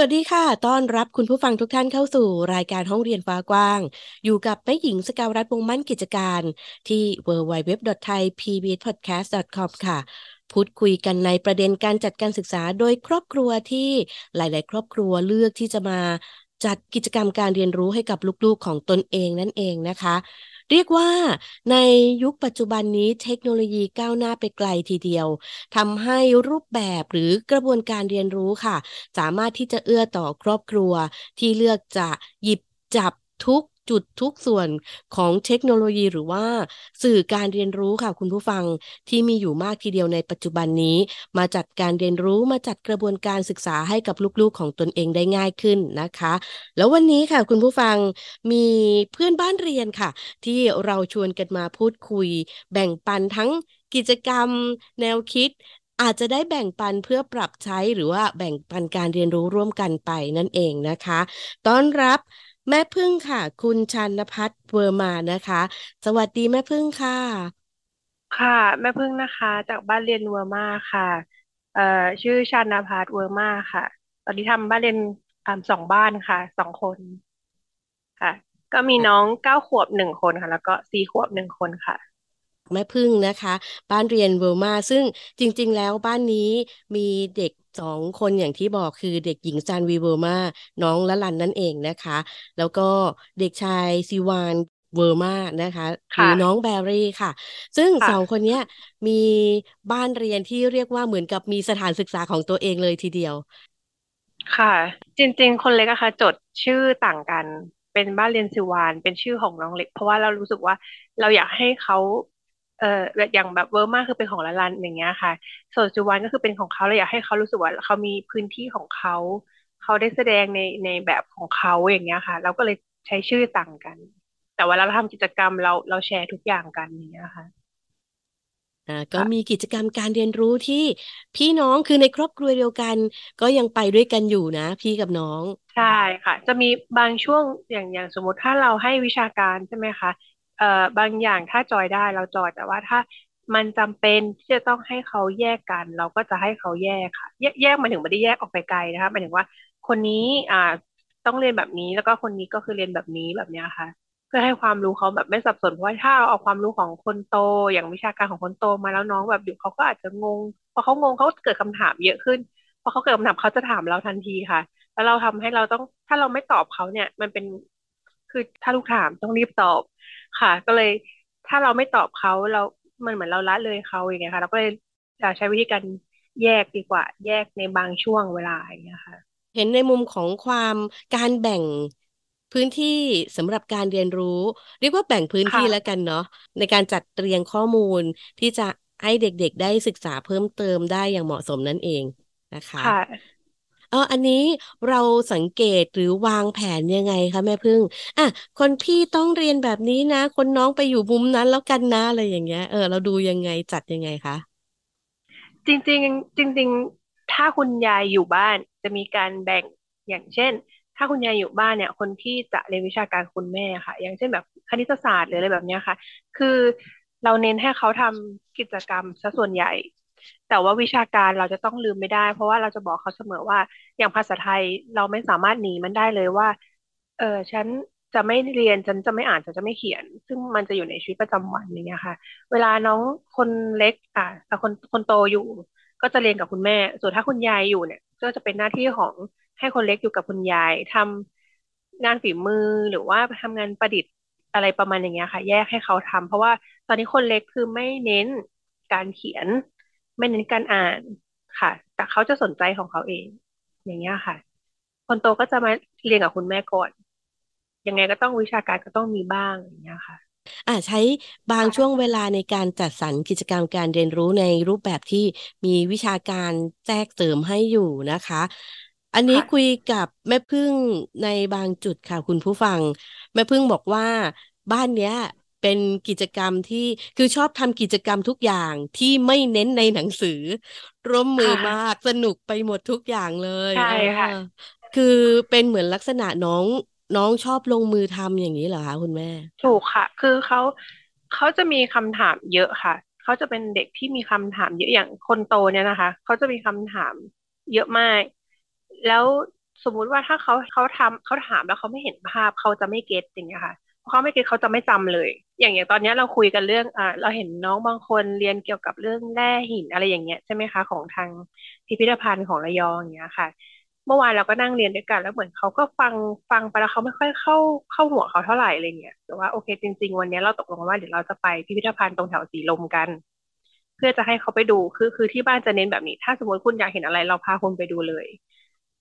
วัสดีค่ะ ต้อนรับคุณผู้ฟังทุกท่านเข้าสู่รายการห้องเรียนฟ้ากว้าง อยู่กับแม่หญิงสกาวรัฐวงมั่นกิจการที่ www.thaipbspodcast.com ค่ะ พูดคุยกันในประเด็นการจัดการศึกษาโดยครอบครัวที่หลาย ๆ ครอบครัวเลือกที่จะมาจัดกิจกรรมการเรียนรู้ให้กับลูกๆของตนเองนั่นเองนะคะ เรียกว่าในยุคปัจจุบันนี้เทคโนโลยีก้าวหน้าไปไกลทีเดียวทำให้รูปแบบหรือกระบวนการเรียนรู้ค่ะ สามารถที่จะเอื้อต่อครอบครัวที่เลือกจะหยิบจับทุก จุดทุกส่วนของเทคโนโลยีหรือว่า สื่อการเรียนรู้ค่ะคุณผู้ฟังที่มีอยู่มากทีเดียวในปัจจุบันนี้ มาจัดการเรียนรู้มาจัดกระบวนการศึกษาให้กับลูกๆของตนเองได้ง่ายขึ้นนะคะ แล้ววันนี้ค่ะคุณผู้ฟังมีเพื่อนบ้านเรียนค่ะ ที่เราชวนกันมาพูดคุย แบ่งปันทั้งกิจกรรม แนวคิดอาจจะได้แบ่งปันเพื่อปรับใช้หรือว่าแบ่งปันการเรียนรู้ร่วมกันไปนั่นเองนะคะ ต้อนรับ แม่พึ่งค่ะ คุณชันพัฒน์เวอร์มานะคะ สวัสดีแม่พึ่งค่ะ ค่ะ แม่พึ่งนะคะ จากบ้านเรียนเวอร์มาค่ะ เอ่อชื่อชานภัทรเวอร์มาค่ะ ตอนนี้ทำบ้านเรียนอ่าสองบ้านค่ะสองคนค่ะ ก็มีน้องเก้าขวบหนึ่งคนค่ะ แล้วก็สี่ขวบหนึ่งคนค่ะ แม่พึ่งนะคะ บ้านเรียนเวอร์มาซึ่งจริง ๆ แล้วบ้านนี้มีเด็ก สองคนอย่างที่บอกคือเด็กหญิงซานวีเวอร์มาน้องละลันนั่นเองนะคะ แล้วก็เด็กชายซีวานเวอร์มานะคะหรือค่ะน้องแบรี่ค่ะ ซึ่งค่ะสองคนเนี้ยมีบ้านเรียนที่เรียกว่าเหมือนกับมีสถานศึกษาของตัวเองเลยทีเดียว ค่ะ จริง ๆ คนเล็กอะค่ะจดชื่อต่างกันเป็นบ้านเรียนซิวานเป็นชื่อของน้องเล็ก เพราะว่าเรารู้สึกว่าเราอยากให้เขา เอ่ออย่างแบบเวอร์มาคือเป็นของละลันอย่างเงี้ยค่ะส่วนซิวานก็คือเป็นของเขาเราอยากให้เขารู้สึกว่าเขามีพื้นที่ของเขาเขาได้แสดงในในแบบของเขาอย่างเงี้ยค่ะ เราก็เลยใช้ชื่อต่างกัน แต่เวลาเราทำกิจกรรมเราเราแชร์ทุกอย่างกันอย่างเงี้ยค่ะอ่าก็ค่ะมีกิจกรรมการเรียนรู้ที่พี่น้องคือในครอบครัวเดียวกัน ก็ยังไปด้วยกันอยู่นะ พี่กับน้อง ใช่ค่ะ จะมีบางช่วงอย่างอย่างสมมติถ้าเราให้วิชาการใช่ไหมคะ เอ่อบางอย่างถ้าจอยได้เราจอยแต่ว่าถ้ามันจำเป็นที่จะต้องให้เขาแยกกัน เราก็จะให้เขาแยกค่ะ แยกแยกมาถึงไม่ได้แยกออกไปไกลนะคะหมายถึงว่าคนนี้อ่าต้องเรียนแบบนี้แล้วก็คนนี้ก็คือเรียนแบบนี้แบบนี้ค่ะ เพื่อให้ความรู้เขาแบบไม่สับสนเพราะว่าถ้าเราเอาความรู้ของคนโต อย่างวิชาการของคนโตมาแล้วน้องแบบอยู่เขาก็อาจจะงงพอเขางงเขาเกิดคำถามเยอะขึ้นพอเขาเกิดคำถามเขาจะถามเราทันทีค่ะ แล้วเราทำให้เราต้องถ้าเราไม่ตอบเขาเนี่ย มันเป็น คือถ้าลูกถามต้องรีบตอบค่ะ ก็เลยถ้าเราไม่ตอบเขาเรามันเหมือนเราละเลยเขาอย่างเงี้ยค่ะ เราก็เลยจะใช้วิธีการแยกดีกว่า แยกในบางช่วงเวลาอย่างเงี้ยค่ะ เห็นในมุมของความการแบ่งพื้นที่สำหรับการเรียนรู้ เรียกว่าแบ่งพื้นที่ค่ะแล้วกันเนาะในการจัดเรียงข้อมูลที่จะให้เด็กๆได้ศึกษาเพิ่มเติมได้อย่างเหมาะสมนั่นเองนะคะค่ะ เอออันนี้เราสังเกตหรือวางแผนยังไงคะแม่พึ่งอะคนพี่ต้องเรียนแบบนี้นะ คนน้องไปอยู่มุมนั้นแล้วกันนะอะไรอย่างเงี้ยเออเราดูยังไงจัดยังไงคะจริง ๆ จริง ๆ ถ้าคุณยายอยู่บ้านจะมีการแบ่งอย่างเช่น ถ้าคุณยายอยู่บ้านเนี่ย คนที่จะเรียนวิชาการคุณแม่ค่ะ อย่างเช่นแบบคณิตศาสตร์หรืออะไรแบบเนี้ยค่ะ คือเราเน้นให้เขาทำกิจกรรมซะส่วนใหญ่ แต่ว่าวิชาการเราจะต้องลืมไม่ได้ เพราะว่าเราจะบอกเขาเสมอว่า อย่างภาษาไทยเราไม่สามารถหนีมันได้เลยว่า เออฉันจะไม่เรียนฉันจะไม่อ่านฉันจะไม่เขียน ซึ่งมันจะอยู่ในชีวิตประจำวันอย่างเงี้ยค่ะ เวลาน้องคนเล็ก อะคนคนโตอยู่ ก็จะเรียนกับคุณแม่ ส่วนถ้าคุณยายอยู่เนี่ย ก็จะเป็นหน้าที่ของให้คนเล็กอยู่กับคุณยายทำงานฝีมือหรือว่าทำงานประดิษฐ์อะไรประมาณอย่างเงี้ยค่ะ แยกให้เขาทำเพราะว่าตอนนี้คนเล็กคือไม่เน้นการเขียน ไม่เน้นการอ่านค่ะ แต่เขาจะสนใจของเขาเอง อย่างเงี้ยค่ะ คนโตก็จะมาเรียนกับคุณแม่ก่อน ยังไงก็ต้องวิชาการก็ต้องมีบ้างอย่างเงี้ยค่ะอ่าใช้บางช่วงเวลาในการจัดสรรกิจกรรมการเรียนรู้ในรูปแบบที่มีวิชาการแทรกเสริมให้อยู่นะคะ อันนี้คุยกับแม่พึ่งในบางจุดค่ะคุณผู้ฟัง แม่พึ่งบอกว่าบ้านเนี้ย เป็นกิจกรรมที่คือชอบทำกิจกรรมทุกอย่างที่ไม่เน้นในหนังสือ ร่วมมือมากสนุกไปหมดทุกอย่างเลยใช่ค่ะคือเป็นเหมือนลักษณะน้องน้องชอบลงมือทำอย่างนี้เหรอคะคุณแม่ ถูกค่ะ คือเขาเขาจะมีคำถามเยอะค่ะเขาจะเป็นเด็กที่มีคำถามเยอะอย่างคนโตเนี่ยนะคะเขาจะมีคำถามเยอะมาก แล้วสมมุติว่าถ้าเขาเขาทำเขาถามแล้วเขาไม่เห็นภาพเขาจะไม่เก็ตอย่างเงี้ยค่ะ เขาไม่เก็ตเขาจะไม่จำเลย อย่างอย่างตอนนี้เราคุยกันเรื่องอ่าเราเห็นน้องบางคนเรียนเกี่ยวกับเรื่องแร่หินอะไรอย่างเงี้ยใช่ไหมคะของทางพิพิธภัณฑ์ของระยองอย่างเงี้ยค่ะ เมื่อวานเราก็นั่งเรียนด้วยกันแล้วเหมือนเขาก็ฟังฟังไปแล้วเขาไม่ค่อยเข้าเข้าหัวเขาเท่าไหร่อะไรเงี้ยแต่ว่าโอเคจริง ๆ วันนี้เราตกลงว่าเดี๋ยวเราจะไปพิพิธภัณฑ์ตรงแถวสีลมกัน เพื่อจะให้เขาไปดูคือคือที่บ้านจะเน้นแบบนี้ ถ้าสมมติคุณอยากเห็นอะไรเราพาคุณไปดูเลย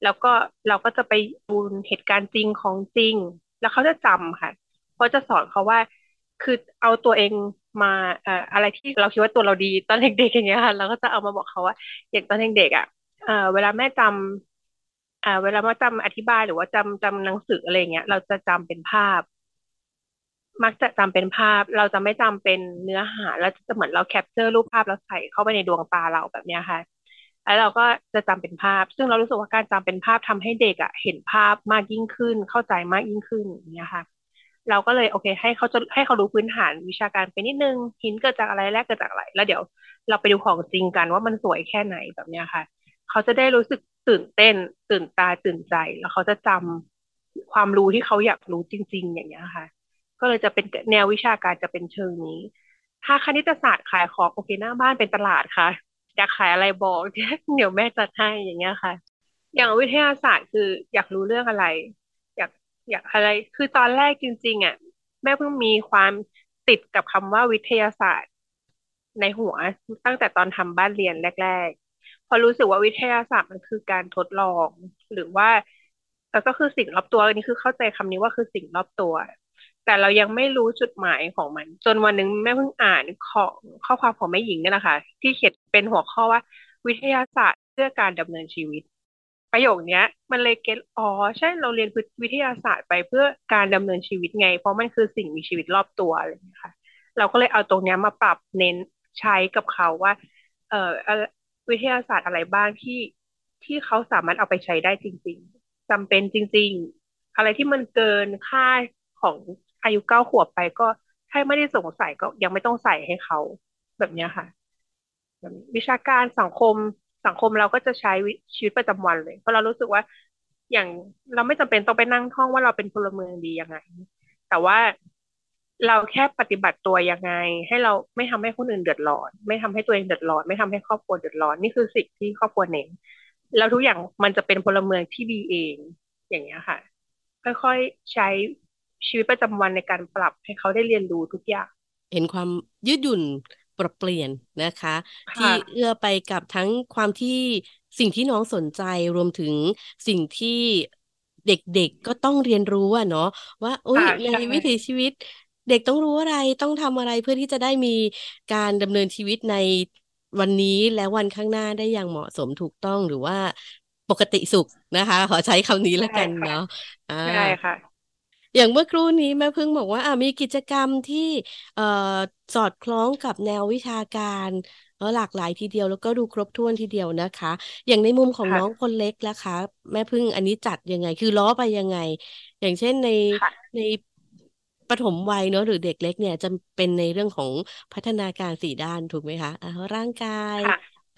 แล้วก็เราก็จะไปดูเหตุการณ์จริงของจริงแล้วเขาจะจำค่ะ เพราะจะสอนเขาว่า คือเอาตัวเองมาเอ่ออะไรที่เราคิดว่าตัวเราดีตอนเด็กๆอย่างเงี้ยค่ะเราก็จะเอามาบอกเขาว่าอย่างตอนเด็กๆอะเอ่อเวลาแม่จำอ่าเวลามาจำอธิบายหรือว่าจำจำหนังสืออะไรเงี้ย เราจะจำเป็นภาพ มักจะจำเป็นภาพ เราจะไม่จำเป็นเนื้อหาเราจะเหมือนเราแคปเจอร์รูปภาพแล้วใส่เข้าไปในดวงตาเราแบบเนี้ยค่ะแล้วเราก็จะจำเป็นภาพ ซึ่งเรารู้สึกว่าการจำเป็นภาพทำให้เด็กอะเห็นภาพมากยิ่งขึ้น เข้าใจมากยิ่งขึ้นอย่างเงี้ยค่ะ เราก็เลยโอเค ให้เขาจะให้เขารู้พื้นฐานวิชาการไปนิดนึงหินเกิดจากอะไรแรกเกิดจากอะไร แล้วเดี๋ยวเราไปดูของจริงกันว่ามันสวยแค่ไหนแบบเนี้ยค่ะ เขาจะได้รู้สึกตื่นเต้น ตื่นตาตื่นใจ แล้วเขาจะจำความรู้ที่เขาอยากรู้จริง ๆ อย่างเงี้ยค่ะ ก็เลยจะเป็นแนววิชาการจะเป็นเชิงนี้ ถ้าคณิตศาสตร์ขายของโอเคหน้าบ้านเป็นตลาดค่ะอยากขายอะไรบอกเดี๋ยวแม่จัดให้อย่างเงี้ยค่ะ อย่างวิทยาศาสตร์คืออยากรู้เรื่องอะไร อยากอะไร คือตอนแรกจริง ๆ อะ แม่เพิ่งมีความติดกับคำว่าวิทยาศาสตร์ ในหัวตั้งแต่ตอนทำบ้านเรียนแรก ๆ พอรู้สึกว่าวิทยาศาสตร์มันคือการทดลอง หรือว่าแล้วก็คือสิ่งรอบตัวนนี้คือเข้าใจคำนี้ว่าคือสิ่งรอบตัว แต่เรายังไม่รู้จุดหมายของมัน จนวันหนึ่งแม่เพิ่งอ่านของข้อความของแม่หญิงนี่ยนะคะที่เขียนเป็นหัวข้อว่า วิทยาศาสตร์เพื่อการดำเนินชีวิต ประโยคนี้มันเลยเก็ตอ๋อใช่เราเรียนวิทยาศาสตร์ไปเพื่อการดำเนินชีวิตไง เพราะมันคือสิ่งมีชีวิตรอบตัวอะไรอย่างนี้ค่ะ เราก็เลยเอาตรงนี้มาปรับเน้นใช้กับเขาว่า เอ่อวิทยาศาสตร์อะไรบ้างที่ที่เขาสามารถเอาไปใช้ได้จริง ๆจำเป็นจริง ๆ อะไรที่มันเกินค่าของอายุเก้าขวบไปก็ถ้าไม่ได้สงสัยก็ยังไม่ต้องใส่ให้เขาแบบนี้ค่ะ วิชาการสังคม สังคมเราก็จะใช้ชีวิตประจำวันเลย เพราะเรารู้สึกว่าอย่างเราไม่จำเป็นต้องไปนั่งท่องว่าเราเป็นพลเมืองดียังไง แต่ว่าเราแค่ปฏิบัติตัวยังไง ให้เราไม่ทำให้คนอื่นเดือดร้อน ไม่ทำให้ตัวเองเดือดร้อน ไม่ทำให้ครอบครัวเดือดร้อน นี่คือสิ่งที่ครอบครัวเน้นแล้วทุกอย่างมันจะเป็นพลเมืองที่ดีเอง อย่างเงี้ยค่ะ ค่อยๆใช้ชีวิตประจำวันในการปรับให้เขาได้เรียนรู้ทุกอย่าง เห็นความยืดหยุ่น ปรับเปลี่ยนนะคะ ที่เอื้อไปกับทั้งความที่สิ่งที่น้องสนใจรวมถึงสิ่งที่เด็กๆก็ต้องเรียนรู้อะเนาะว่าโอ้ยในวิถีชีวิต เด็กต้องรู้อะไรต้องทำอะไรเพื่อที่จะได้มีการดำเนินชีวิตในวันนี้และวันข้างหน้าได้อย่างเหมาะสมถูกต้องหรือว่าปกติสุขนะคะ ขอใช้คำนี้แล้วกันเนาะใช่ค่ะ อย่างเมื่อครู่นี้แม่พึ่งบอกว่าอ่ามีกิจกรรมที่เอ่อสอดคล้องกับแนววิชาการหลากหลายทีเดียวแล้วก็ดูครบถ้วนทีเดียวนะคะ อย่างในมุมของน้องคนเล็กแล้วคะ แม่พึ่งอันนี้จัดยังไง คือล้อไปยังไง อย่างเช่นในในปฐมวัยเนอะหรือเด็กเล็กเนี่ยจะเป็นในเรื่องของพัฒนาการสี่ด้านถูกไหมคะร่างกาย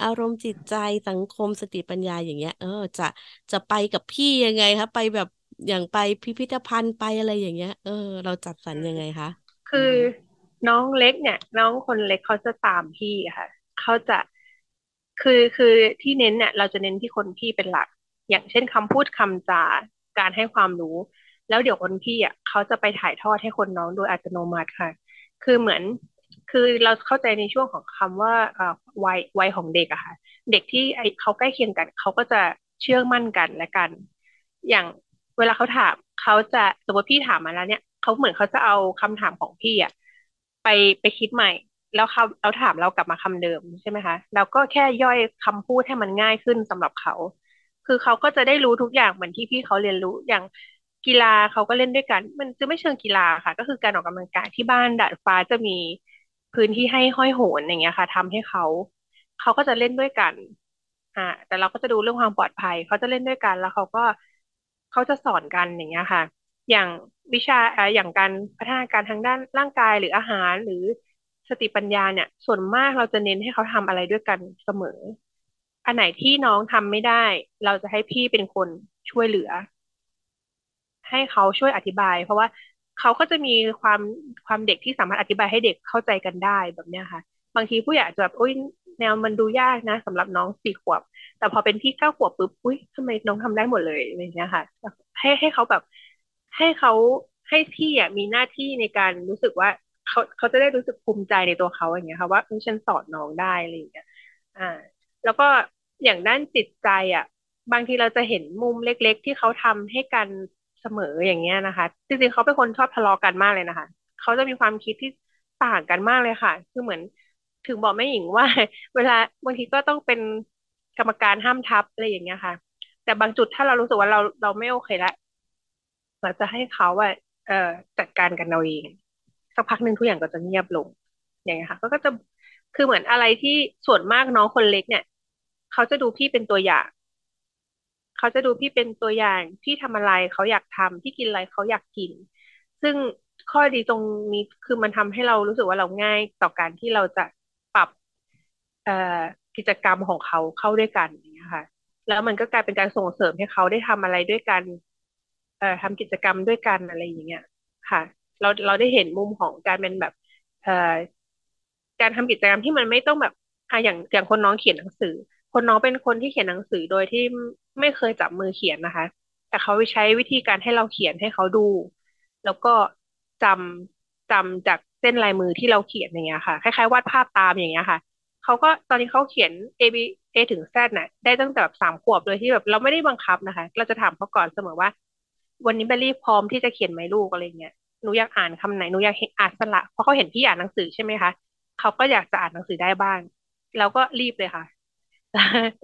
อารมณ์จิตใจสังคมสติปัญญาอย่างเงี้ย เออ จะจะไปกับพี่ยังไงคะไปแบบ อย่างไปพิพิธภัณฑ์ไปอะไรอย่างเงี้ย เออ เราจัดสรรยังไงคะ คือน้องเล็กเนี่ย น้องคนเล็กเขาจะตามพี่ค่ะเขาจะคือคือที่เน้นเนี่ย เราจะเน้นที่คนพี่เป็นหลัก อย่างเช่นคำพูดคำจาการให้ความรู้ แล้วเดี๋ยวคนพี่อะเขาจะไปถ่ายทอดให้คนน้องโดยอัตโนมัติค่ะ คือเหมือนคือเราเข้าใจในช่วงของคำว่าวัยวัยของเด็กอะค่ะ เด็กที่ไอเขาใกล้เคียงกัน เขาก็จะเชื่อมั่นกันและกัน อย่าง เวลาเขาถามเขาจะสมมติพี่ถามมาแล้วเนี่ยเขาเหมือนเขาจะเอาคำถามของพี่อะไปไปคิดใหม่ แล้วเขาเราถามเรากลับมาคำเดิมใช่ไหมคะเราก็แค่ย่อยคำพูดให้มันง่ายขึ้นสำหรับเขา คือเขาก็จะได้รู้ทุกอย่างเหมือนที่พี่เขาเรียนรู้อย่างกีฬาเขาก็เล่นด้วยกัน มันจะไม่เชิงกีฬาค่ะ ก็คือการออกกำลังกายที่บ้านดาดฟ้าจะมีพื้นที่ให้ห้อยโหนอย่างเงี้ยค่ะทำให้เขาเขาก็จะเล่นด้วยกันอ่าแต่เราก็จะดูเรื่องความปลอดภัยเขาจะเล่นด้วยกันแล้วเขาก็ เขาจะสอนกันอย่างเงี้ยค่ะ อย่างวิชาอย่างการพัฒนาการทางด้านร่างกายหรืออาหารหรือสติปัญญาเนี่ย ส่วนมากเราจะเน้นให้เขาทำอะไรด้วยกันเสมอ อันไหนที่น้องทำไม่ได้ เราจะให้พี่เป็นคนช่วยเหลือ ให้เขาช่วยอธิบาย เพราะว่าเขาก็จะมีความความเด็กที่สามารถอธิบายให้เด็กเข้าใจกันได้แบบเนี้ยค่ะ บางทีผู้ใหญ่จะแบบอุ้ยแนวมันดูยากนะสำหรับน้องสี่ขวบ แต่พอเป็นพี่เก้าขวบปุ๊บอุ้ยทำไมน้องทำได้หมดเลยอะไรเงี้ยค่ะให้ให้เขาแบบ ให้เขาให้พี่อะมีหน้าที่ในการรู้สึกว่าเขาเขาจะได้รู้สึกภูมิใจในตัวเขาอย่างเงี้ยค่ะว่าฉันสอนน้องได้อะไรอย่างเงี้ยอ่า แล้วก็อย่างด้านจิตใจอะ บางทีเราจะเห็นมุมเล็ก ๆ ที่เขาทำให้กันเสมออย่างเงี้ยนะคะจริงๆเขาเป็นคนชอบทะเลาะกันมากเลยนะคะเขาจะมีความคิดที่ต่างกันมากเลยค่ะ คือเหมือนถึงบอกแม่หญิงว่า เวลาบางทีก็ต้องเป็น กรรมการห้ามทับอะไรอย่างเงี้ยค่ะ แต่บางจุดถ้าเรารู้สึกว่าเราเราไม่โอเคละเราจะให้เขาอะเอ่อจัดการกันเราเองสักพักหนึ่งทุกอย่างก็จะเงียบลง อย่างเงี้ยค่ะก็จะคือเหมือนอะไรที่ส่วนมากน้องคนเล็กเนี่ยเขาจะดูพี่เป็นตัวอย่างเขาจะดูพี่เป็นตัวอย่างพี่ทำอะไรเขาอยากทำพี่กินอะไรเขาอยากกิน ซึ่งข้อดีตรงนี้คือมันทำให้เรารู้สึกว่าเราง่ายต่อการที่เราจะปรับ กิจกรรมของเขาเข้าด้วยกันอย่างนี้ค่ะ แล้วมันก็กลายเป็นการส่งเสริมให้เขาได้ทำอะไรด้วยกัน เอ่อทำกิจกรรมด้วยกันอะไรอย่างเงี้ยค่ะ เราเราได้เห็นมุมของการเป็นแบบ เอ่อการทำกิจกรรมที่มันไม่ต้องแบบอะอย่างอย่างคนน้องเขียนหนังสือ คนน้องเป็นคนที่เขียนหนังสือโดยที่ไม่เคยจับมือเขียนนะคะ แต่เขาใช้วิธีการให้เราเขียนให้เขาดู แล้วก็จำจำจากเส้นลายมือที่เราเขียนอย่างเงี้ยค่ะ คล้ายๆวาดภาพตามอย่างเงี้ยค่ะ เขาก็ตอนนี้เขาเขียน A B A ถึง Z น่ะ ได้ตั้งแต่แบบสามขวบเลยที่แบบเราไม่ได้บังคับนะคะ เราจะถามเขาก่อนเสมอว่า วันนี้เบลลี่พร้อมที่จะเขียนไหมลูกอะไรเงี้ยหนูอยากอ่านคำไหนหนูอยากอ่านสระเพราะเขาเห็นพี่อ่านหนังสือใช่ไหมคะเขาก็อยากจะอ่านหนังสือได้บ้างเราก็รีบเลยค่ะ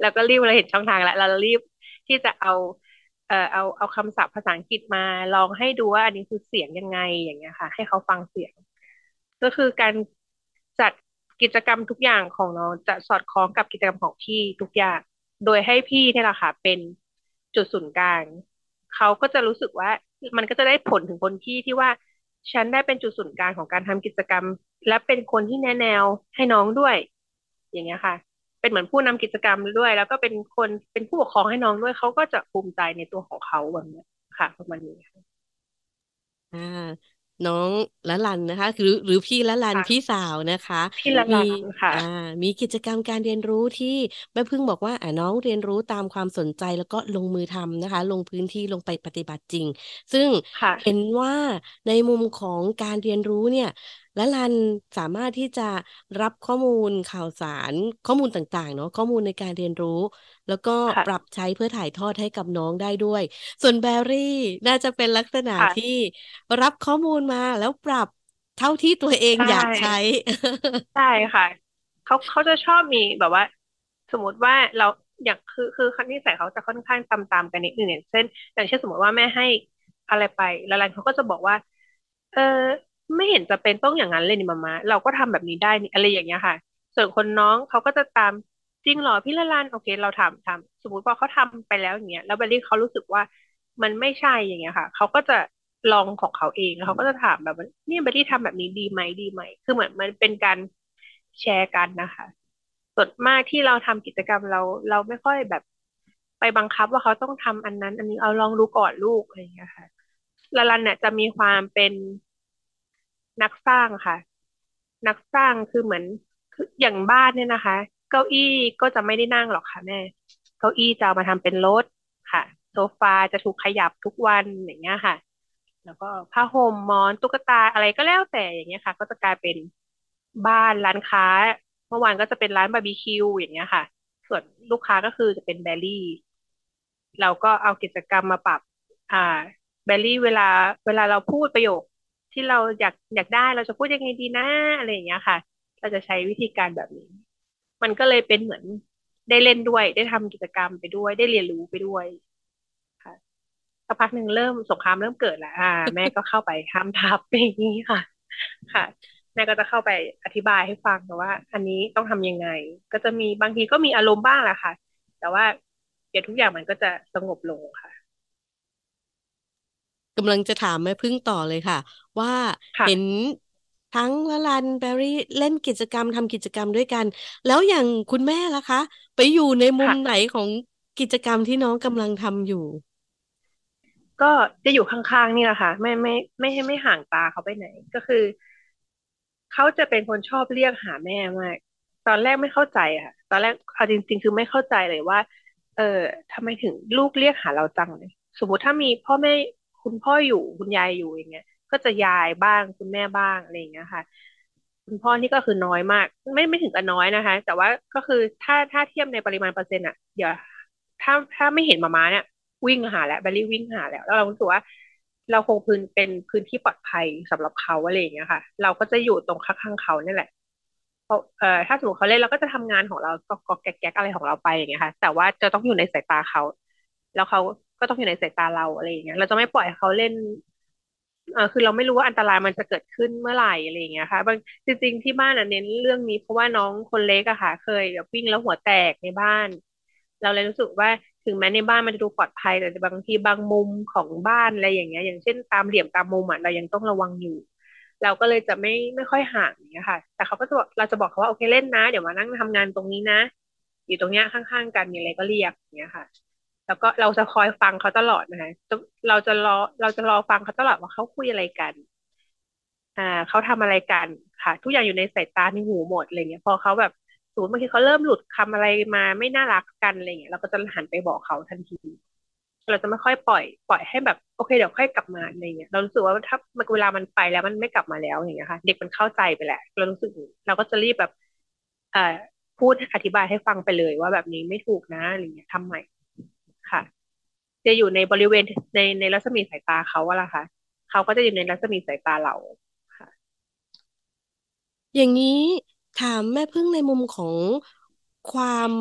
แล้วก็รีบเราเห็นช่องทางแล้วเรารีบที่จะเอาเอ่อเอาเอาคำศัพท์ภาษาอังกฤษมาลองให้ดูว่าอันนี้คือเสียงยังไงอย่างเงี้ยค่ะ ให้เขาฟังเสียง ก็คือการ กิจกรรมทุกอย่างของน้องจะสอดคล้องกับกิจกรรมของพี่ทุกอย่าง โดยให้พี่นี่แหละค่ะเป็นจุดศูนย์กลาง เขาก็จะรู้สึกว่ามันก็จะได้ผลถึงคนที่ที่ว่าฉันได้เป็นจุดศูนย์กลางของการทำกิจกรรม และเป็นคนที่แนะแนวให้น้องด้วย อย่างเงี้ยค่ะ เป็นเหมือนผู้นำกิจกรรมด้วย แล้วก็เป็นคนเป็นผู้ปกครองให้น้องด้วยเขาก็จะภูมิใจในตัวของเขาแบบนี้ค่ะประมาณนี้ค่ะอ่า น้องละลันนะคะ หรือหรือพี่ละลันพี่สาวนะคะ พี่ละลันค่ะอ่ามีกิจกรรมการเรียนรู้ที่แม่พึ่งบอกว่าอ่าน้องเรียนรู้ตามความสนใจแล้วก็ลงมือทำนะคะ ลงพื้นที่ลงไปปฏิบัติจริง ซึ่งเห็นว่าในมุมของการเรียนรู้เนี่ย และรันสามารถที่จะรับข้อมูลข่าวสารข้อมูลต่างๆ เนาะข้อมูลในการเรียนรู้ แล้วก็ปรับใช้เพื่อถ่ายทอดให้กับน้องได้ด้วย ส่วนแบรี่น่าจะเป็นลักษณะที่รับข้อมูลมาแล้วปรับเท่าที่ตัวเองอยากใช้ใช่ค่ะเขาเขาจะชอบมีแบบว่า สมมติว่าเราอยากคือคือคันที่ใส่เขาจะค่อนข้างตามๆกันนิดนึงอย่างเช่นอย่างเช่นสมมติว่าแม่ให้อะไรไปแล้วรันเขาก็จะบอกว่า เออ ไม่เห็นจะเป็นต้องอย่างนั้นเลยนี่มามาเราก็ทำแบบนี้ได้นี่อะไรอย่างเงี้ยค่ะ ส่วนคนน้องเขาก็จะตามจริงหรอพี่ละลันโอเค เราทำทำสมมติว่าเขาทำไปแล้วอย่างเงี้ยแล้วเบลลี่เขารู้สึกว่ามันไม่ใช่อย่างเงี้ยค่ะเขาก็จะลองของเขาเองแล้วเขาก็จะถามแบบนี่เบลลี่ทำแบบนี้ดีไหมดีไหมคือเหมือนมันเป็นการแชร์กันนะคะส่วนมากที่เราทำกิจกรรมเราเราไม่ค่อยแบบไปบังคับว่าเขาต้องทำอันนั้น อันนี้เอาลองดูก่อนลูกอะไรอย่างเงี้ยค่ะละลันเนี่ยจะมีความเป็น นักสร้างค่ะ นักสร้างคือเหมือนอย่างบ้านเนี่ยนะคะ เก้าอี้ก็จะไม่ได้นั่งหรอกค่ะแม่ เก้าอี้จะเอามาทำเป็นรถค่ะ โซฟาจะถูกขยับทุกวันอย่างเงี้ยค่ะ แล้วก็ผ้าห่มหมอนตุ๊กตาอะไรก็แล้วแต่อย่างเงี้ยค่ะ ก็จะกลายเป็นบ้านร้านค้า เมื่อวานก็จะเป็นร้านบาร์บีคิวอย่างเงี้ยค่ะ ส่วนลูกค้าก็คือจะเป็นแบรี่ เราก็เอากิจกรรมมาปรับ อ่า แบรี่เวลาเวลาเราพูดประโยค ที่เราอยากอยากได้เราจะพูดยังไงดีนะอะไรอย่างเงี้ยค่ะ เราจะใช้วิธีการแบบนี้ มันก็เลยเป็นเหมือนได้เล่นด้วย ได้ทำกิจกรรมไปด้วย ได้เรียนรู้ไปด้วยค่ะสักพักหนึ่งเริ่มสงครามเริ่มเกิดแล้วอ่า แม่ก็เข้าไปห้ามทับอย่างนี้ค่ะ ค่ะแม่ก็จะเข้าไปอธิบายให้ฟังว่า อันนี้ต้องทำยังไง ก็จะมีบางทีก็มีอารมณ์บ้างแหละค่ะ แต่ว่าเดี๋ยวทุกอย่างมันก็จะสงบลงค่ะ กำลังจะถามแม่พึ่งต่อเลยค่ะ ว่าเห็นทั้งละลันแบรี่เล่นกิจกรรมทำกิจกรรมด้วยกัน แล้วอย่างคุณแม่ล่ะคะ ไปอยู่ในมุมไหนของกิจกรรมที่น้องกำลังทำอยู่ ก็จะอยู่ข้างๆนี่แหละค่ะไม่ไม่ไม่ให้ไม่ห่างตาเขาไปไหนก็คือ เขาจะเป็นคนชอบเรียกหาแม่มากตอนแรกไม่เข้าใจค่ะ ตอนแรกเอาจริง ๆ คือไม่เข้าใจเลยว่า เออทำไมถึงลูกเรียกหาเราจังเลย สมมติถ้ามีพ่อแม่ คุณพ่ออยู่คุณยายอยู่อย่างเงี้ยก็จะยายบ้างคุณแม่บ้างอะไรอย่างเงี้ยค่ะ คุณพ่อนี่ก็คือน้อยมาก ไม่ไม่ถึงกับน้อยนะคะ แต่ว่าก็คือถ้าถ้าเทียบในปริมาณเปอร์เซ็นต์อะเดี๋ยวถ้าถ้าไม่เห็นมาม้าเนี่ยวิ่งหาแล้วแบลลี่วิ่งหาแล้วแล้วเรารู้สึกว่าเราคงพื้นเป็นพื้นที่ปลอดภัยสำหรับเขาอะไรอย่างเงี้ยค่ะ เราก็จะอยู่ตรงข้างๆเขานี่แหละเพราะเอ่อถ้าสมมติเขาเล่นเราก็จะทำงานของเราก็ก็แก๊กๆอะไรของเราไปอย่างเงี้ยค่ะ แต่ว่าจะต้องอยู่ในสายตาเขา แล้วเขา ก็ต้องอยู่ในสายตาเราอะไรอย่างเงี้ยเราจะไม่ปล่อยเขาเล่นเออคือเราไม่รู้ว่าอันตรายมันจะเกิดขึ้นเมื่อไหร่อะไรอย่างเงี้ยค่ะบางจริงๆที่บ้านอะเน้นเรื่องนี้เพราะว่าน้องคนเล็กอะค่ะ เคยแบบวิ่งแล้วหัวแตกในบ้าน เราเลยรู้สึกว่าถึงแม้ในบ้านมันจะดูปลอดภัยแต่บางทีบางมุมของบ้านอะไรอย่างเงี้ย อย่างเช่นตามเหลี่ยมตามมุมอะเรายังต้องระวังอยู่ เราก็เลยจะไม่ไม่ค่อยห่างอย่างเงี้ยค่ะ แต่เขาก็จะบอกเราจะบอกเขาว่าโอเคเล่นนะ เดี๋ยวมานั่งทำงานตรงนี้นะ อยู่ตรงเนี้ยข้างๆกันมีอะไรก็เรียกอย่างเงี้ยค่ะ แล้วก็เราจะคอยฟังเขาตลอดนะคะเราจะรอเราจะรอฟังเขาตลอดว่าเขาคุยอะไรกัน อ่าเขาทำอะไรกันค่ะ ทุกอย่างอยู่ในสายตาในหูหมดอะไรเงี้ย พอเขาแบบสมมติบางทีเขาเริ่มหลุดคำอะไรมาไม่น่ารักกันอะไรเงี้ยเราก็จะหันไปบอกเขาทันที เราจะไม่ค่อยปล่อย ปล่อยให้แบบโอเคเดี๋ยวค่อยกลับมาอะไรเงี้ยเรารู้สึกว่าถ้าเวลามันไปแล้วมันไม่กลับมาแล้วอย่างเงี้ยค่ะ เด็กมันเข้าใจไปแหละเรารู้สึกเราก็จะรีบแบบ เอ่อพูดอธิบายให้ฟังไปเลยว่าแบบนี้ไม่ถูกนะอะไรเงี้ยทำใหม่ ค่ะ จะอยู่ในบริเวณในในรัศมีสายตาเขาว่าล่ะคะเขาก็จะอยู่ในรัศมีสายตาเราค่ะ อย่างนี้ถามแม่พึ่งในมุมของความ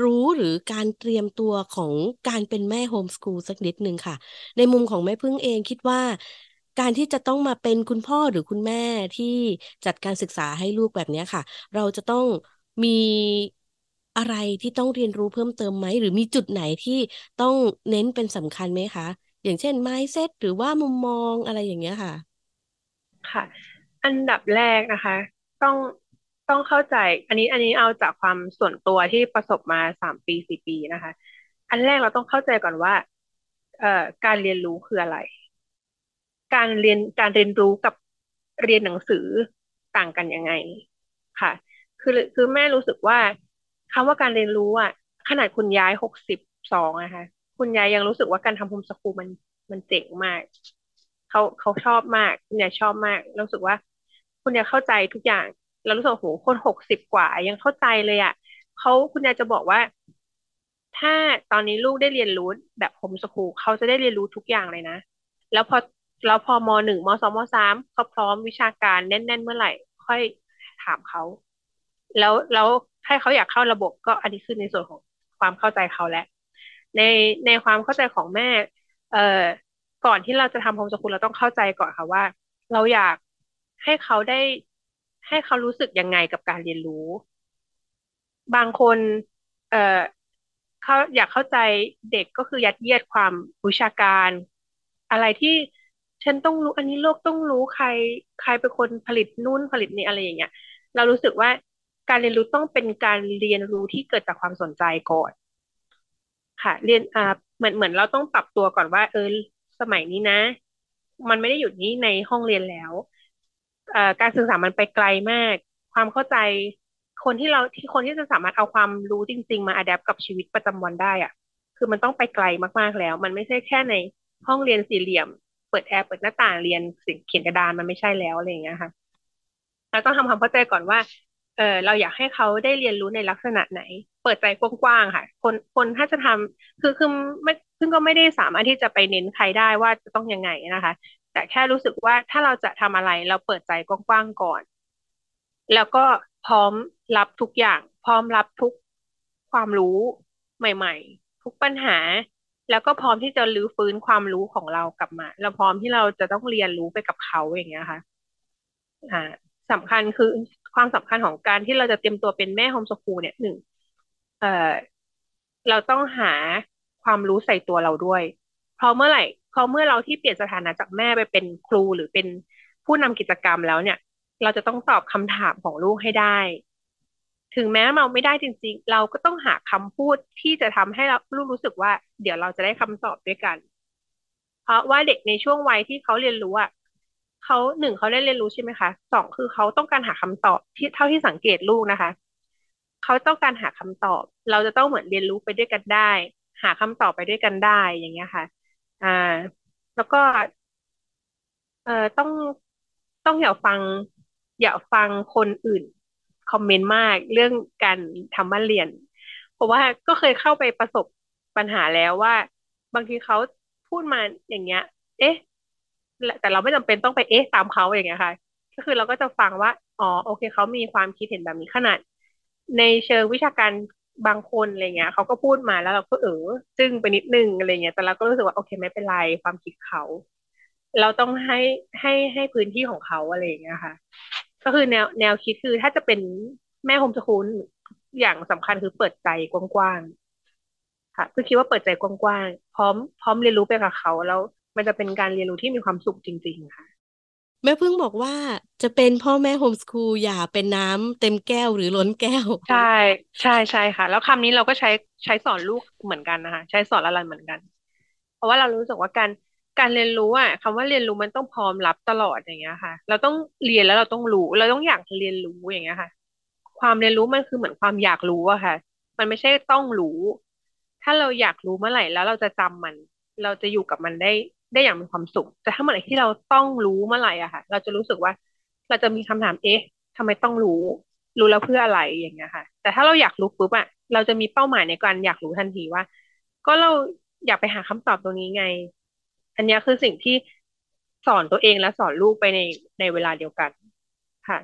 รู้หรือการเตรียมตัวของการเป็นแม่โฮมสกูลสักนิดหนึ่งค่ะ ในมุมของแม่พึ่งเองคิดว่า การที่จะต้องมาเป็นคุณพ่อหรือคุณแม่ที่จัดการศึกษาให้ลูกแบบนี้ค่ะ เราจะต้องมี อะไรที่ต้องเรียนรู้เพิ่มเติมไหม หรือมีจุดไหนที่ต้องเน้นเป็นสำคัญไหมคะ อย่างเช่น mindset หรือว่ามุมมองอะไรอย่างเงี้ยค่ะ ค่ะ อันดับแรกนะคะ ต้องต้องเข้าใจ อันนี้อันนี้เอาจากความส่วนตัวที่ประสบมาสามปีสี่ปีนะคะ อันแรกเราต้องเข้าใจก่อนว่า เอ่อการเรียนรู้คืออะไร การเรียนการเรียนรู้กับเรียนหนังสือต่างกันยังไงค่ะ คือคือแม่รู้สึกว่า คำว่าการเรียนรู้อะ ขนาดคุณยายหกสิบสองนะคะคุณยายยังรู้สึกว่าการทำโฮมสกูลมันมันเจ๋งมากเขาเขาชอบมากคุณยายชอบมากรู้สึกว่า คุณยายเข้าใจทุกอย่างเรารู้สึกโหคนหกสิบกว่า ยังเข้าใจเลยอะเขาคุณยายจะบอกว่า ถ้าตอนนี้ลูกได้เรียนรู้แบบโฮมสกูลเขาจะได้เรียนรู้ทุกอย่างเลยนะ แล้วพอแล้วพอมหนึ่งมสองมสามเขาพร้อมวิชาการแน่น ๆ เมื่อไหร่ ค่อยถามเขาแล้วแล้ว ให้เขาอยากเข้าระบบก็อันนี้คือในส่วนของความเข้าใจเขาแหละ ในในความเข้าใจของแม่ เอ่อก่อนที่เราจะทำโฮมสกูลเราต้องเข้าใจก่อนค่ะว่า เราอยากให้เขาได้ให้เขารู้สึกยังไงกับการเรียนรู้ บางคน เอ่อเขาอยากเข้าใจเด็กก็คือยัดเยียดความวิชาการ อะไรที่ฉันต้องรู้อันนี้โลกต้องรู้ใคร ใครเป็นคนผลิตนู่นผลิตนี่อะไรอย่างเงี้ยเรารู้สึกว่า การเรียนรู้ต้องเป็นการเรียนรู้ที่เกิดจากความสนใจก่อน ค่ะ เรียนอ่าเหมือนเหมือนเราต้องปรับตัวก่อนว่า เออ สมัยนี้นะ มันไม่ได้อยู่นี้ในห้องเรียนแล้วการสื่อสามันไปไกลมาก ความเข้าใจคนที่เราที่คนที่จะสามารถเอาความรู้จริง ๆ มาอัดแอปกับชีวิตประจำวันได้อะคือมันต้องไปไกลมากๆแล้ว มันไม่ใช่แค่ในห้องเรียนสี่เหลี่ยม เปิดแอร์เปิดหน้าต่างเรียนสิ่งเขียนกระดานมันไม่ใช่แล้วอะไรอย่างเงี้ยค่ะเราต้องทำความเข้าใจก่อนว่า เออเราอยากให้เขาได้เรียนรู้ในลักษณะไหน เปิดใจกว้างๆค่ะ คนคนถ้าจะทำคือคือไม่ซึ่งก็ไม่ได้สามารถที่จะไปเน้นใครได้ว่าจะต้องยังไงนะคะ แต่แค่รู้สึกว่าถ้าเราจะทำอะไรเราเปิดใจกว้างๆก่อน แล้วก็พร้อมรับทุกอย่าง พร้อมรับทุกความรู้ใหม่ ๆ ทุกปัญหา แล้วก็พร้อมที่จะรื้อฟื้นความรู้ของเรากลับมา เราพร้อมที่เราจะต้องเรียนรู้ไปกับเขาอย่างเงี้ยค่ะอ่าสำคัญคือ ความสำคัญของการที่เราจะเตรียมตัวเป็นแม่โฮมสคูลเนี่ยหนึ่งเอ่อเราต้องหาความรู้ใส่ตัวเราด้วย เพราะเมื่อไหร่เพราะเมื่อเราที่เปลี่ยนสถานะจากแม่ไปเป็นครูหรือเป็นผู้นำกิจกรรมแล้วเนี่ย เราจะต้องตอบคำถามของลูกให้ได้ ถึงแม้เราไม่ได้จริง ๆ เราก็ต้องหาคำพูดที่จะทำให้ลูกรู้สึกว่า เดี๋ยวเราจะได้คำตอบด้วยกัน เพราะว่าเด็กในช่วงวัยที่เขาเรียนรู้อะ เขาหนึ่งเขาได้เรียนรู้ใช่ไหมคะสองคือเขาต้องการหาคำตอบที่เท่าที่สังเกตลูกนะคะเขาต้องการหาคำตอบ เราจะต้องเหมือนเรียนรู้ไปด้วยกันได้ หาคำตอบไปด้วยกันได้อย่างเงี้ยค่ะ อ่า แล้วก็ เอ่อต้องต้องอย่าฟัง อย่าฟังคนอื่นคอมเมนต์มากเรื่องการทำบ้านเรียน เพราะว่าก็เคยเข้าไปประสบปัญหาแล้วว่า บางทีเขาพูดมาอย่างเงี้ย เอ๊ะ แต่เราไม่จำเป็นต้องไปเอ๊ะตามเขาอย่างเงี้ยค่ะ ก็คือเราก็จะฟังว่าอ๋อโอเคเขามีความคิดเห็นแบบนี้ขนาด ในเชิงวิชาการบางคนอะไรเงี้ยเขาก็พูดมาแล้วเราก็เอออึ้งไปนิดนึงอะไรเงี้ย แต่เราก็รู้สึกว่าโอเคไม่เป็นไรความคิดเขา เราต้องให้ให้ให้พื้นที่ของเขาอะไรอย่างเงี้ยค่ะ ก็คือแนวแนวคิดคือถ้าจะเป็นแม่โฮมสคูลอย่างสำคัญคือเปิดใจกว้างๆค่ะคือคิดว่าเปิดใจกว้างๆพร้อมพร้อมเรียนรู้ไปกับเขาแล้ว มันจะเป็นการเรียนรู้ที่มีความสุขจริง ๆ ค่ะ แม่พึ่งบอกว่าจะเป็นพ่อแม่โฮมสคูลอย่าเป็นน้ำเต็มแก้วหรือล้นแก้ว ใช่ใช่ใช่ค่ะ แล้วคำนี้เราก็ใช้ใช้สอนลูกเหมือนกันนะคะใช้สอนอะไรเหมือนกัน เพราะว่าเรารู้สึกว่าการการเรียนรู้อะคำว่าเรียนรู้มันต้องพร้อมรับตลอดอย่างเงี้ยค่ะ เราต้องเรียนแล้วเราต้องรู้ เราต้องอยากเรียนรู้อย่างเงี้ยค่ะ ความเรียนรู้มันคือเหมือนความอยากรู้อะค่ะ มันไม่ใช่ต้องรู้ ถ้าเราอยากรู้เมื่อไหร่แล้วเราจะจำมัน เราจะอยู่กับมันได้ ได้อย่างมีความสุข แต่ถ้าเมื่อไหร่ที่เราต้องรู้เมื่อไหร่อะค่ะ เราจะรู้สึกว่า เราจะมีคำถามเอ๊ะทำไมต้องรู้ รู้แล้วเพื่ออะไรอย่างเงี้ยค่ะ แต่ถ้าเราอยากรู้ปุ๊บอะเราจะมีเป้าหมายในการอยากรู้ทันทีว่า ก็เราอยากไปหาคำตอบตรงนี้ไง อันนี้คือสิ่งที่สอนตัวเองและสอนลูกไปในในเวลาเดียวกันค่ะ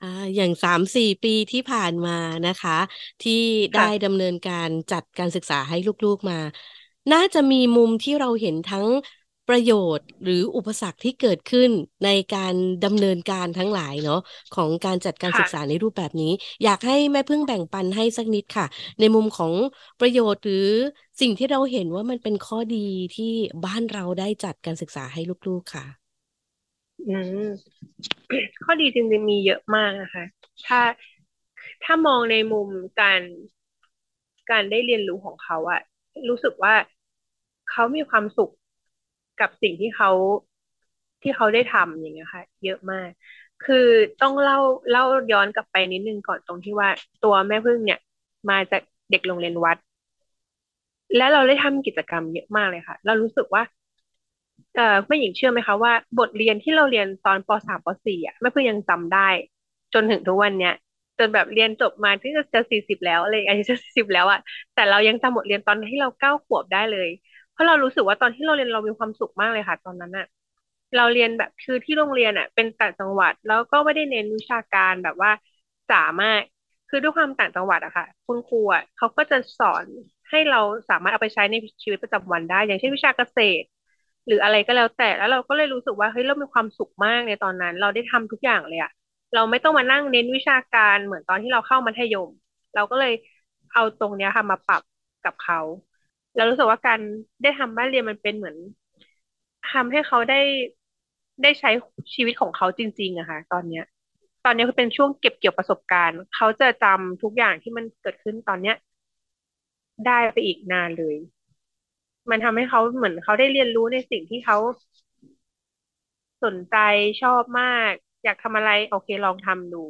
อ่าอย่างสามสี่ปีที่ผ่านมานะคะ ที่ได้ดำเนินการจัดการศึกษาให้ลูกๆมา น่าจะมีมุมที่เราเห็นทั้งประโยชน์หรืออุปสรรคที่เกิดขึ้นในการดำเนินการทั้งหลายเนาะของการจัดการศึกษาในรูปแบบนี้ อยากให้แม่พึ่งแบ่งปันให้สักนิดค่ะ ในมุมของประโยชน์หรือสิ่งที่เราเห็นว่ามันเป็นข้อดีที่บ้านเราได้จัดการศึกษาให้ลูกๆค่ะอืมข้อดีจริงๆมีเยอะมากนะคะ ถ้าถ้ามองในมุมการการได้เรียนรู้ของเขาอะรู้สึกว่า เขามีความสุขกับสิ่งที่เขาที่เขาได้ทำอย่างเงี้ยค่ะ เยอะมาก คือต้องเล่าเล่าย้อนกลับไปนิดนึงก่อนตรงที่ว่าตัวแม่พึ่งเนี่ย มาจากเด็กโรงเรียนวัด และเราได้ทำกิจกรรมเยอะมากเลยค่ะ เรารู้สึกว่าเอ่อแม่หญิงเชื่อไหมคะว่า บทเรียนที่เราเรียนตอนปสามปสี่อะแม่พึ่งยังจำได้ จนถึงทุกวันเนี้ยจนแบบเรียนจบมาที่จะสี่สิบแล้วอะไรอายุจะสี่สิบแล้วอะแต่เรายังจำบทเรียนตอนที่เราเก้าขวบได้เลย เพราะเรารู้สึกว่าตอนที่เราเรียนเรามีความสุขมากเลยค่ะ ตอนนั้นอะเราเรียนแบบคือที่โรงเรียนอะเป็นต่างจังหวัดแล้วก็ไม่ได้เน้นวิชาการแบบว่าจ๋ามากคือด้วยความต่างจังหวัดอะค่ะ คุณครูอะเขาก็จะสอนให้เราสามารถเอาไปใช้ในชีวิตประจำวันได้ อย่างเช่นวิชาเกษตร หรืออะไรก็แล้วแต่แล้วเราก็เลยรู้สึกว่าเฮ้ยเรามีความสุขมากในตอนนั้น เราได้ทำทุกอย่างเลยอะเราไม่ต้องมานั่งเน้นวิชาการเหมือนตอนที่เราเข้ามัธยม เราก็เลยเอาตรงเนี้ยค่ะมาปรับกับเขา เรารู้สึกว่าการได้ทำบ้านเรียนมันเป็นเหมือนทำให้เขาได้ได้ใช้ชีวิตของเขาจริงๆอะค่ะ ตอนเนี้ย ตอนนี้คือเป็นช่วงเก็บเกี่ยวประสบการณ์ เขาจะจำทุกอย่างที่มันเกิดขึ้นตอนเนี้ย ได้ไปอีกนานเลย มันทำให้เขาเหมือนเขาได้เรียนรู้ในสิ่งที่เขาสนใจชอบมาก อยากทำอะไร โอเคลองทำดู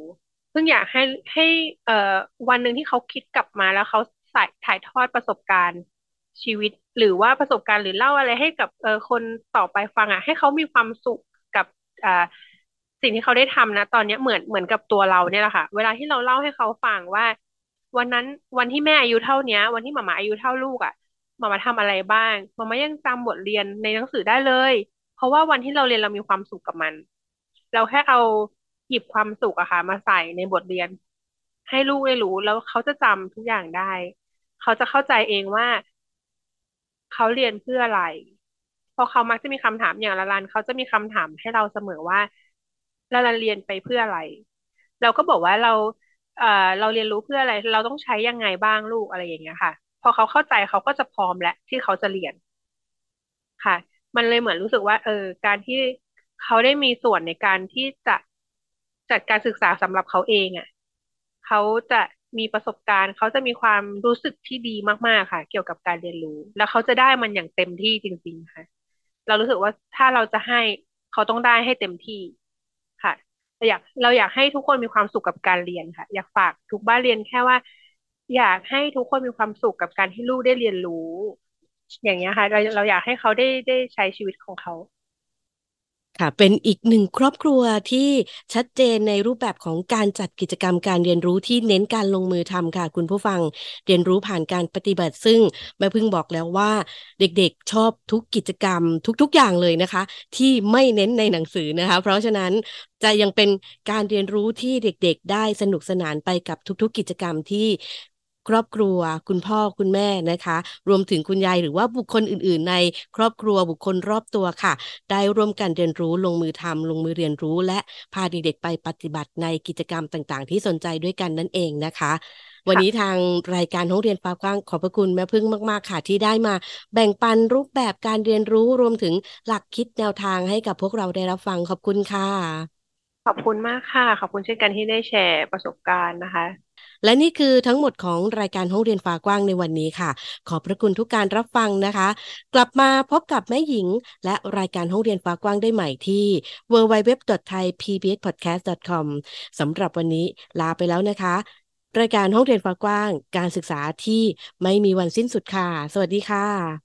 เพิ่งอยากให้ให้เอ่อวันหนึ่งที่เขาคิดกลับมาแล้วเขาใส่ถ่ายทอดประสบการณ์ ชีวิต หรือว่าประสบการณ์หรือเล่าอะไรให้กับเออคนต่อไปฟังอะ ให้เขามีความสุขกับอ่าสิ่งที่เขาได้ทำนะ ตอนนี้เหมือนเหมือนกับตัวเราเนี่ยแหละค่ะ เวลาที่เราเล่าให้เขาฟังว่า วันนั้นวันที่แม่อายุเท่าเนี้ย วันที่หมามาอายุเท่าลูกอะหมามาทำอะไรบ้างหมามายังจำบทเรียนในหนังสือได้เลย เพราะว่าวันที่เราเรียนเรามีความสุขกับมัน เราแค่เอาหยิบความสุขอะค่ะ มาใส่ในบทเรียน ให้ลูกได้รู้แล้วเขาจะจำทุกอย่างได้ เขาจะเข้าใจเองว่า เขาเรียนเพื่ออะไร เพราะเขามักจะมีคำถามอย่างละลันเขาจะมีคำถามให้เราเสมอว่าละลันเรียนไปเพื่ออะไร เราก็บอกว่าเราเอ่อเราเรียนรู้เพื่ออะไร เราต้องใช้ยังไงบ้างลูกอะไรอย่างเงี้ยค่ะ พอเขาเข้าใจเขาก็จะพร้อมและที่เขาจะเรียนค่ะ มันเลยเหมือนรู้สึกว่า เออ การที่เขาได้มีส่วนในการที่จะจัดการศึกษาสำหรับเขาเองอะเขาจะ มีประสบการณ์ เขาจะมีความรู้สึกที่ดีมากๆค่ะ เกี่ยวกับการเรียนรู้ แล้วเขาจะได้มันอย่างเต็มที่จริง ๆ ค่ะ เรารู้สึกว่าถ้าเราจะให้เขาต้องได้ให้เต็มที่ค่ะเราอยากเราอยากให้ทุกคนมีความสุขกับการเรียนค่ะ อยากฝากทุกบ้านเรียนแค่ว่า อยากให้ทุกคนมีความสุขกับการที่ลูกได้เรียนรู้ อย่างเงี้ยค่ะ เราเราอยากให้เขาได้ได้ใช้ชีวิตของเขา ค่ะ เป็นอีกหนึ่งครอบครัวที่ชัดเจนในรูปแบบของการจัดกิจกรรมการเรียนรู้ที่เน้นการลงมือทำค่ะ คุณผู้ฟังเรียนรู้ผ่านการปฏิบัติ ซึ่งแม่พึ่งบอกแล้วว่า เด็กๆชอบทุกกิจกรรมทุกๆอย่างเลยนะคะ ที่ไม่เน้นในหนังสือนะคะ เพราะฉะนั้นจะยังเป็นการเรียนรู้ที่เด็กๆ ได้สนุกสนานไปกับทุกๆ กิจกรรมที่ ครอบครัว คุณพ่อคุณแม่นะคะ รวมถึงคุณยายหรือว่าบุคคลอื่น ๆ ในครอบครัวบุคคลรอบตัวค่ะ ได้ร่วมกันเรียนรู้ลงมือทำลงมือเรียนรู้ และพาเด็กๆไปปฏิบัติในกิจกรรมต่างๆ ที่สนใจด้วยกันนั่นเองนะคะวันนี้ทางรายการห้องเรียนฟ้ากว้างขอบพระคุณแม่พึ่งมาก ๆ ค่ะ ที่ได้มา แบ่งปันรูปแบบการเรียนรู้รวมถึงหลักคิดแนวทางให้กับพวกเราได้รับฟังขอบคุณค่ะ ขอบคุณมากค่ะ ขอบคุณเช่นกันที่ได้แชร์ประสบการณ์นะคะ และนี่คือทั้งหมดของรายการห้องเรียนฟ้ากว้างในวันนี้ค่ะ ขอบพระคุณทุกการรับฟังนะคะ กลับมาพบกับแม่หญิง และรายการห้องเรียนฟ้ากว้างได้ใหม่ที่ www.thaipbspodcast.com สำหรับวันนี้ลาไปแล้วนะคะ รายการห้องเรียนฟ้ากว้าง การศึกษาที่ไม่มีวันสิ้นสุดค่ะ สวัสดีค่ะ